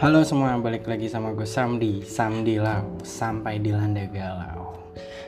Halo semua, balik lagi sama gue Samdi. Samdi Lau, sampai di Landa Galau.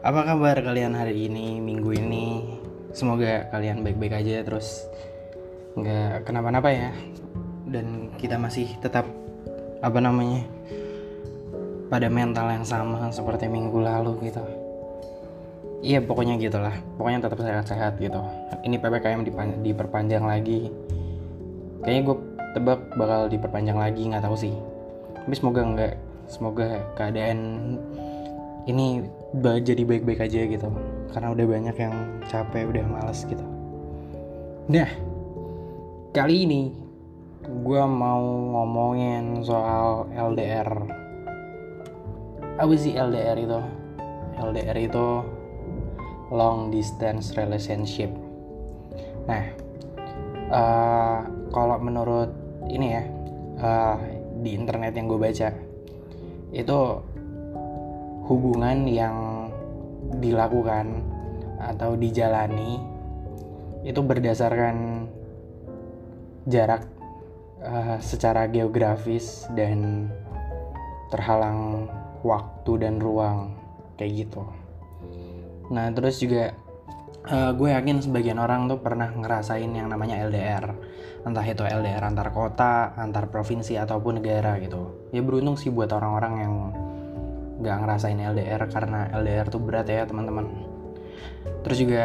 Apa kabar kalian hari ini, minggu ini? Semoga kalian baik-baik aja terus nggak kenapa-napa ya. Dan kita masih tetap, apa namanya Pada mental yang sama seperti minggu lalu gitu. Iya pokoknya gitulah, pokoknya tetap sehat-sehat gitu. Ini PPKM diperpanjang lagi. Kayaknya gue tebak bakal diperpanjang lagi nggak tahu sih. Tapi semoga enggak semoga keadaan ini jadi baik-baik aja gitu. Karena udah banyak yang capek udah males gitu. Nah kali ini gue mau ngomongin soal LDR apa sih LDR itu? LDR itu long distance relationship. Nah uh, kalau menurut ini ya uh, di internet yang gue baca itu hubungan yang dilakukan atau dijalani itu berdasarkan jarak uh, secara geografis dan terhalang waktu dan ruang kayak gitu. Nah terus juga uh, gue yakin sebagian orang tuh pernah ngerasain yang namanya LDR entah itu LDR antar kota, antar provinsi ataupun negara gitu. Ya beruntung sih buat orang-orang yang nggak ngerasain LDR karena LDR tuh berat ya teman-teman. Terus juga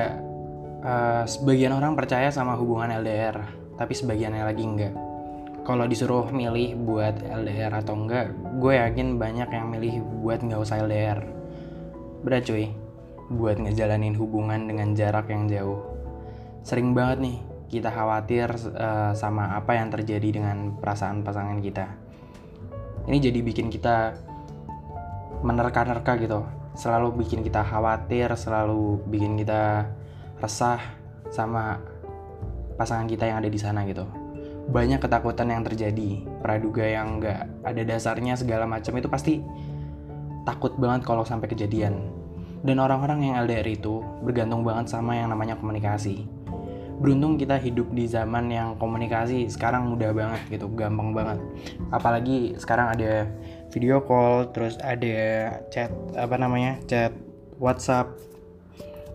uh, sebagian orang percaya sama hubungan LDR, tapi sebagiannya lagi enggak. Kalau disuruh milih buat LDR atau enggak, gue yakin banyak yang milih buat nggak usah LDR. Berat cuy, buat ngejalanin hubungan dengan jarak yang jauh. Sering banget nih kita khawatir uh, sama apa yang terjadi dengan perasaan pasangan kita. Ini jadi bikin kita menerka-nerka gitu, selalu bikin kita khawatir, selalu bikin kita resah sama pasangan kita yang ada di sana gitu. Banyak ketakutan yang terjadi, praduga yang nggak ada dasarnya segala macam itu pasti takut banget kalau sampai kejadian. Dan orang-orang yang LDR itu bergantung banget sama yang namanya komunikasi. Beruntung kita hidup di zaman yang komunikasi sekarang mudah banget gitu gampang banget. Apalagi sekarang ada video call terus ada chat apa namanya chat WhatsApp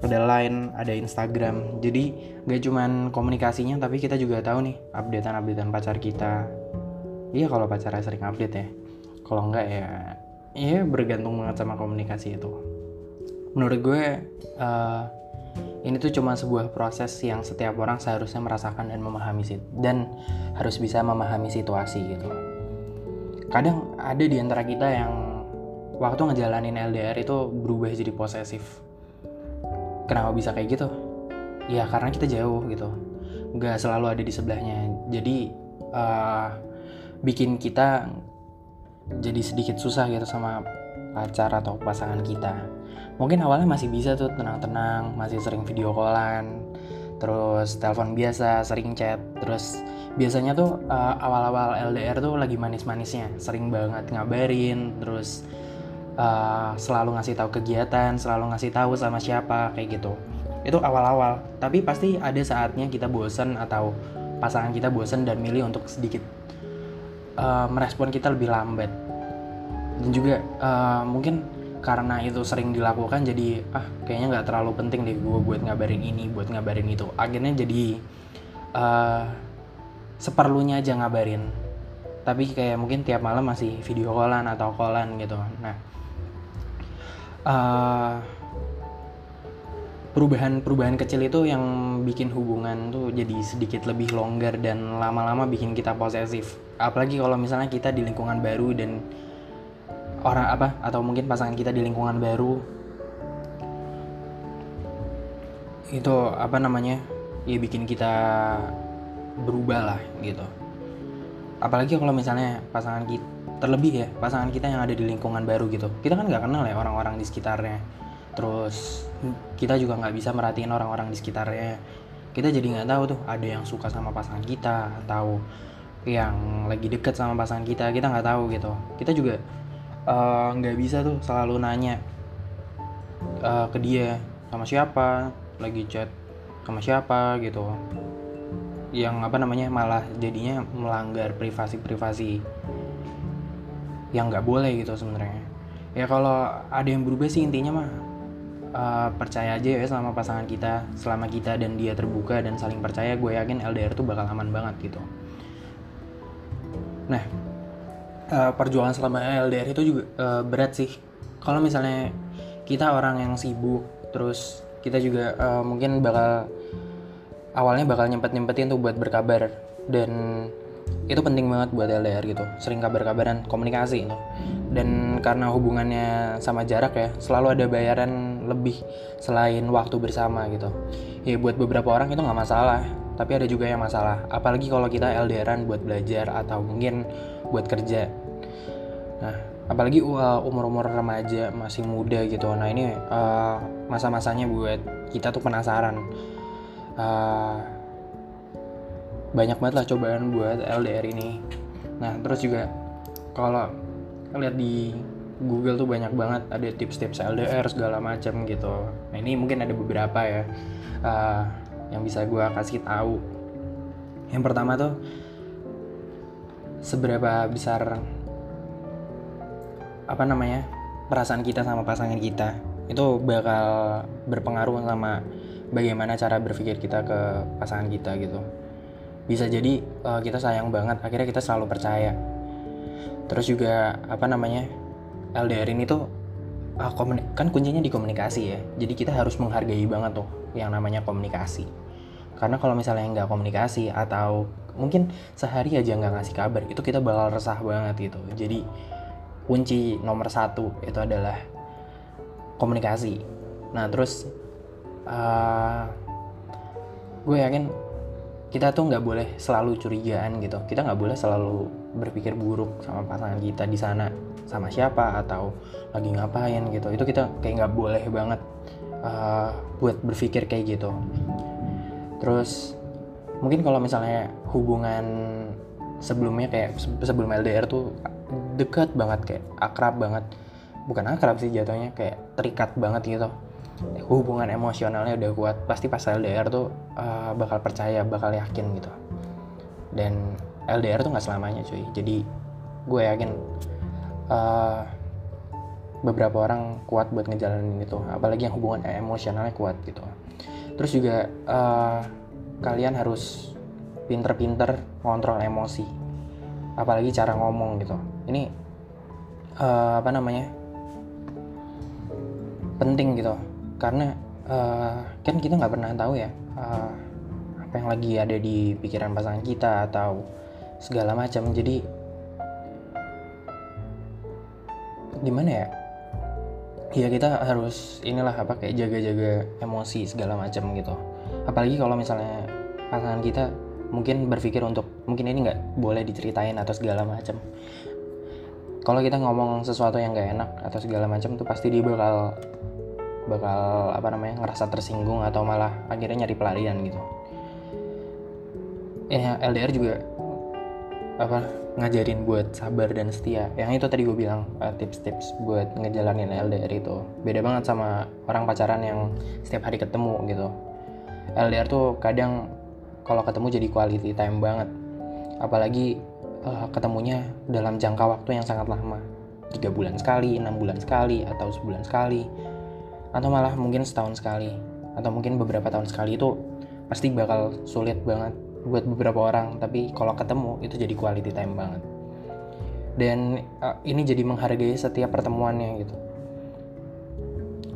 ada line ada Instagram. Jadi gak cuman komunikasinya tapi kita juga tahu nih updatean updatean pacar kita. Iya kalau pacarnya sering update ya. Kalau enggak ya iya bergantung banget sama komunikasi itu menurut gue uh, ini tuh cuma sebuah proses yang setiap orang seharusnya merasakan dan memahami sih dan harus bisa memahami situasi gitu. Kadang ada di antara kita yang waktu ngejalanin LDR itu berubah jadi posesif. Kenapa bisa kayak gitu? Ya karena kita jauh gitu. Nggak selalu ada di sebelahnya. Jadi uh, bikin kita jadi sedikit susah gitu sama pacar atau pasangan kita mungkin awalnya masih bisa tuh tenang-tenang masih sering video callan terus telepon biasa sering chat terus biasanya tuh uh, awal-awal LDR tuh lagi manis-manisnya sering banget ngabarin terus uh, selalu ngasih tahu kegiatan selalu ngasih tahu sama siapa kayak gitu. Itu awal-awal tapi pasti ada saatnya kita bosen atau pasangan kita bosen dan milih untuk sedikit uh, merespon kita lebih lambat. Dan juga uh, mungkin karena itu sering dilakukan jadi ah kayaknya nggak terlalu penting deh gue buat ngabarin ini buat ngabarin itu. Akhirnya jadi uh, seperlunya aja ngabarin. Tapi kayak mungkin tiap malam masih video callan atau callan gitu. Nah uh, perubahan-perubahan kecil itu yang bikin hubungan tuh jadi sedikit lebih longgar dan lama-lama bikin kita posesif. Apalagi kalau misalnya kita di lingkungan baru dan orang apa atau mungkin pasangan kita di lingkungan baru. Itu apa namanya ya bikin kita berubah lah gitu. Apalagi kalau misalnya pasangan kita terlebih ya pasangan kita yang ada di lingkungan baru gitu. Kita kan nggak kenal ya orang-orang di sekitarnya. Terus kita juga nggak bisa merhatiin orang-orang di sekitarnya. Kita jadi nggak tahu tuh ada yang suka sama pasangan kita atau yang lagi deket sama pasangan kita kita nggak tahu gitu. Kita juga nggak uh, bisa tuh selalu nanya uh, ke dia sama siapa? Lagi chat sama siapa? gitu. Yang apa namanya malah jadinya melanggar privasi privasi yang nggak boleh gitu sebenarnya. Ya kalau ada yang berubah sih intinya mah uh, percaya aja ya sama pasangan kita selama kita dan dia terbuka dan saling percaya gue yakin LDR tuh bakal aman banget gitu. Nah uh, perjuangan selama LDR itu juga uh, berat sih. Kalau misalnya kita orang yang sibuk terus kita juga uh, mungkin bakal awalnya bakal nyempet nyempetin tuh buat berkabar. Dan itu penting banget buat LDR gitu sering kabar-kabaran komunikasi gitu. Dan karena hubungannya sama jarak ya selalu ada bayaran lebih selain waktu bersama gitu. Ya buat beberapa orang itu nggak masalah tapi ada juga yang masalah. Apalagi kalau kita LDRan buat belajar atau mungkin buat kerja. Nah apalagi umur-umur remaja masih muda gitu. Nah ini uh, masa-masanya buat kita tuh penasaran. Uh, banyak banget lah cobaan buat LDR ini. Nah terus juga kalau lihat di Google tuh banyak banget ada tips-tips LDR segala macam gitu. Nah ini mungkin ada beberapa ya uh, yang bisa gue kasih tahu. Yang pertama tuh seberapa besar apa namanya perasaan kita sama pasangan kita itu bakal berpengaruh sama bagaimana cara berpikir kita ke pasangan kita gitu. Bisa jadi uh, kita sayang banget akhirnya kita selalu percaya. Terus juga apa namanya LDR ini tuh uh, kan kuncinya di komunikasi ya. Jadi kita harus menghargai banget tuh yang namanya komunikasi. Karena kalau misalnya nggak komunikasi atau mungkin sehari aja nggak ngasih kabar itu kita bakal resah banget gitu. Jadi kunci nomor satu itu adalah komunikasi. Nah terus uh, gue yakin kita tuh nggak boleh selalu curigaan gitu. Kita nggak boleh selalu berpikir buruk sama pasangan kita di sana sama siapa atau lagi ngapain gitu. Itu kita kayak nggak boleh banget uh, buat berpikir kayak gitu. Terus mungkin kalau misalnya hubungan sebelumnya kayak sebelum LDR tuh dekat banget kayak akrab banget. Bukan akrab sih jatuhnya kayak terikat banget gitu. Hubungan emosionalnya udah kuat pasti pas LDR tuh uh, bakal percaya bakal yakin gitu. Dan LDR tuh nggak selamanya cuy. Jadi gue yakin uh, beberapa orang kuat buat ngejalanin itu. Apalagi yang hubungan emosionalnya kuat gitu. Terus juga uh, kalian harus pinter-pinter kontrol emosi. Apalagi cara ngomong gitu. Ini uh, apa namanya penting gitu. Karena uh, kan kita nggak pernah tahu ya uh, apa yang lagi ada di pikiran pasangan kita atau segala macam. Jadi gimana ya? Ya kita harus inilah apa kayak jaga-jaga emosi segala macam gitu. Apalagi kalau misalnya pasangan kita mungkin berpikir untuk mungkin ini nggak boleh diceritain atau segala macam kalau kita ngomong sesuatu yang gak enak atau segala macam tuh pasti dia bakal bakal apa namanya ngerasa tersinggung atau malah akhirnya nyari pelarian gitu. Ya LDR juga apa ngajarin buat sabar dan setia. Yang itu tadi gue bilang uh, tips-tips buat ngejalanin LDR itu. Beda banget sama orang pacaran yang setiap hari ketemu gitu. LDR tuh kadang kalau ketemu jadi quality time banget. Apalagi uh, ketemunya dalam jangka waktu yang sangat lama. Tiga bulan sekali enam bulan sekali atau sebulan sekali. Atau malah mungkin setahun sekali. Atau mungkin beberapa tahun sekali itu pasti bakal sulit banget buat beberapa orang. Tapi kalau ketemu itu jadi quality time banget. Dan uh, ini jadi menghargai setiap pertemuannya gitu.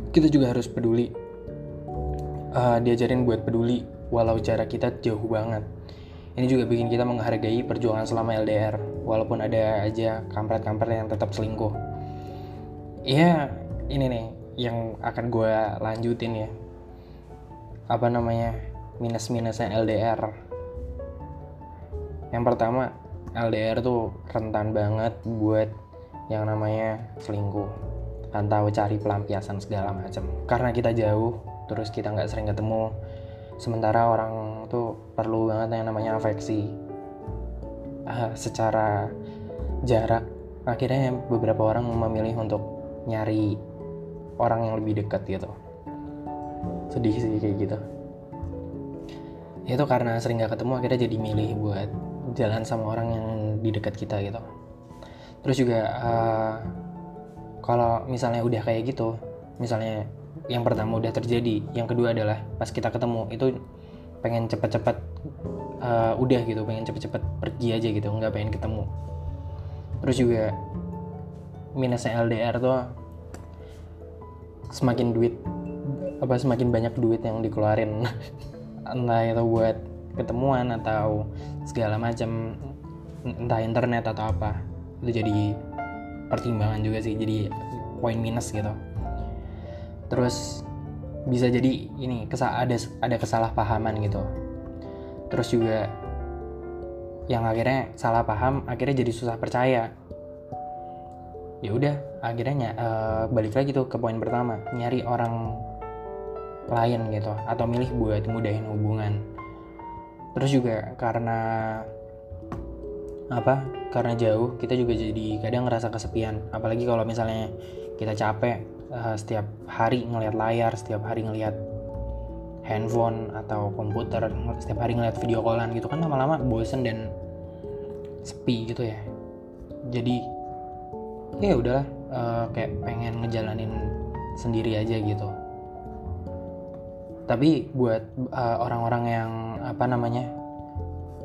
Kita juga harus peduli uh, diajarin buat peduli walau jarak kita jauh banget. Ini juga bikin kita menghargai perjuangan selama LDR walaupun ada aja kampret-kampret yang tetap selingkuh. Ya ini nih yang akan gue lanjutin ya. Apa namanya? Minus-minusnya LDR yang pertama LDR tuh rentan banget buat yang namanya selingkuh. Atau cari pelampiasan segala macam karena kita jauh terus kita nggak sering ketemu sementara orang tuh perlu banget yang namanya afeksi. Uh, secara jarak akhirnya beberapa orang memilih untuk nyari orang yang lebih dekat gitu. Sedih sih kayak gitu. Itu karena sering gak ketemu akhirnya jadi milih buat jalan sama orang yang di dekat kita gitu. Terus juga uh, kalau misalnya udah kayak gitu misalnya yang pertama udah terjadi yang kedua adalah pas kita ketemu itu pengen cepet-cepet uh, udah gitu pengen cepet-cepet pergi aja gitu nggak pengen ketemu. Terus juga minusnya LDR tuh semakin duit apa semakin banyak duit yang dikeluarin. Entah itu buat ketemuan atau segala macam entah internet atau apa. Itu jadi pertimbangan juga sih jadi poin minus gitu terus bisa jadi ini ada ada kesalahpahaman gitu. Terus juga yang akhirnya salah paham akhirnya jadi susah percaya. Ya udah akhirnya uh, balik lagi tuh ke poin pertama nyari orang lain gitu atau milih buat mudahin hubungan. Terus juga karena apa karena jauh kita juga jadi kadang ngerasa kesepian. Apalagi kalau misalnya kita capek uh, setiap hari ngelihat layar setiap hari ngelihat handphone atau komputer setiap hari ngeliat video callan gitu kan lama-lama bosen dan sepi gitu ya. Jadi ya udahlah uh, kayak pengen ngejalanin sendiri aja gitu. Tapi buat uh, orang-orang yang apa namanya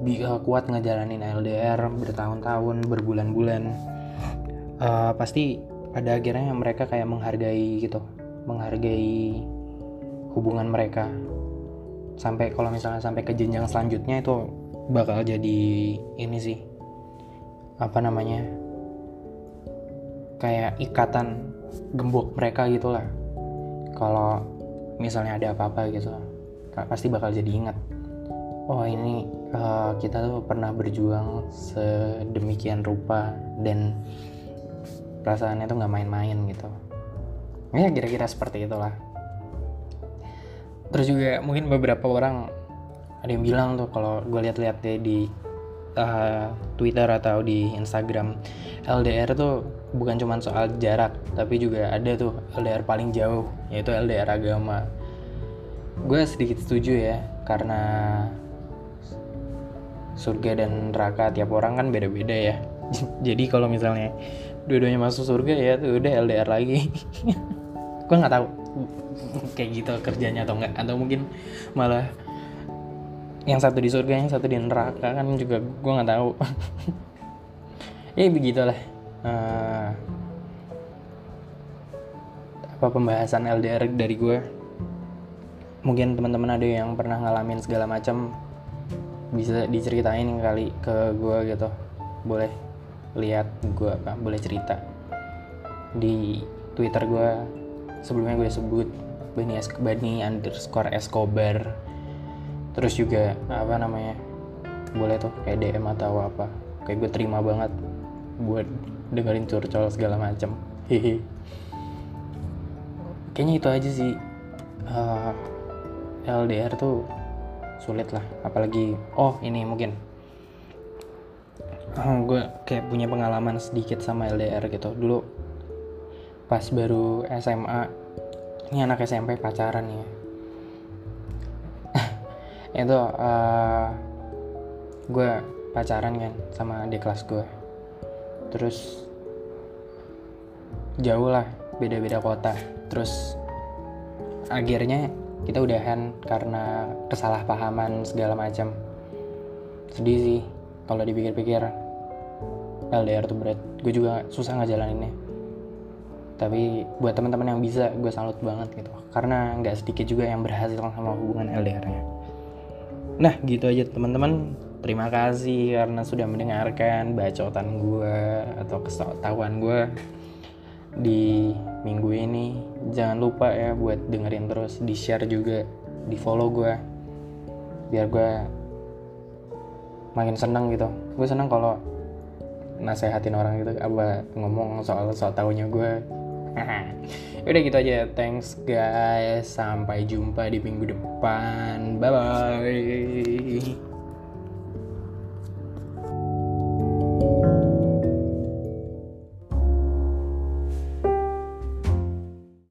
bi uh, kuat ngejalanin LDR bertahun-tahun berbulan-bulan uh, pasti pada akhirnya mereka kayak menghargai gitu menghargai hubungan mereka. Sampai kalau misalnya sampai ke jenjang selanjutnya itu bakal jadi ini sih apa namanya kayak ikatan gembok mereka gitulah. Kalau misalnya ada apa-apa gitu pasti bakal jadi ingat oh ini uh, kita tuh pernah berjuang sedemikian rupa dan perasaannya tuh nggak main-main gitu. Ya kira-kira seperti itulah. Terus juga mungkin beberapa orang ada yang bilang tuh kalau gue lihat-lihat deh di uh, Twitter atau di Instagram LDR tuh bukan cuma soal jarak tapi juga ada tuh LDR paling jauh yaitu LDR agama. Gue sedikit setuju ya karena surga dan neraka tiap orang kan beda-beda ya jadi kalau misalnya dua-duanya masuk surga ya tuh udah LDR lagi. Gue nggak tahu kayak gitu kerjanya atau enggak atau mungkin malah yang satu di surga yang satu di neraka kan juga gue nggak tahu. Ya begitulah. Uh, apa pembahasan LDR dari gue mungkin teman-teman ada yang pernah ngalamin segala macam bisa diceritain kali ke gue gitu. Boleh lihat gue apa boleh cerita. Di twitter gue sebelumnya gue sebut Bani, Bani underscore Escobar. Terus juga apa namanya boleh tuh kayak DM atau apa. Kayak gue terima banget buat dengerin curcol segala macam hehe. Kayaknya itu aja sih. Uh, eh, LDR tuh sulit lah apalagi oh ini mungkin uh, gue kayak punya pengalaman sedikit sama LDR gitu. Dulu pas baru SMA ini anak SMP pacaran ya. Itu uh, gue pacaran kan sama di kelas gue terus jauh lah beda-beda kota. Terus akhirnya kita udahan karena kesalahpahaman segala macam. Sedih sih kalau dipikir-pikir LDR tuh berat gue juga susah ngejalaninnya. Tapi buat teman-teman yang bisa gue salut banget gitu. Karena nggak sedikit juga yang berhasil sama hubungan LDR-nya nah gitu aja teman-teman. Terima kasih karena sudah mendengarkan bacotan gue atau ketahuan gue di minggu ini. Jangan lupa ya buat dengerin terus di share juga di follow gue biar gue makin seneng gitu. Gue seneng kalau nasehatin orang gitu apa ngomong soal soal tahunya gue udah gitu aja thanks guys. Sampai jumpa di minggu depan. Bye bye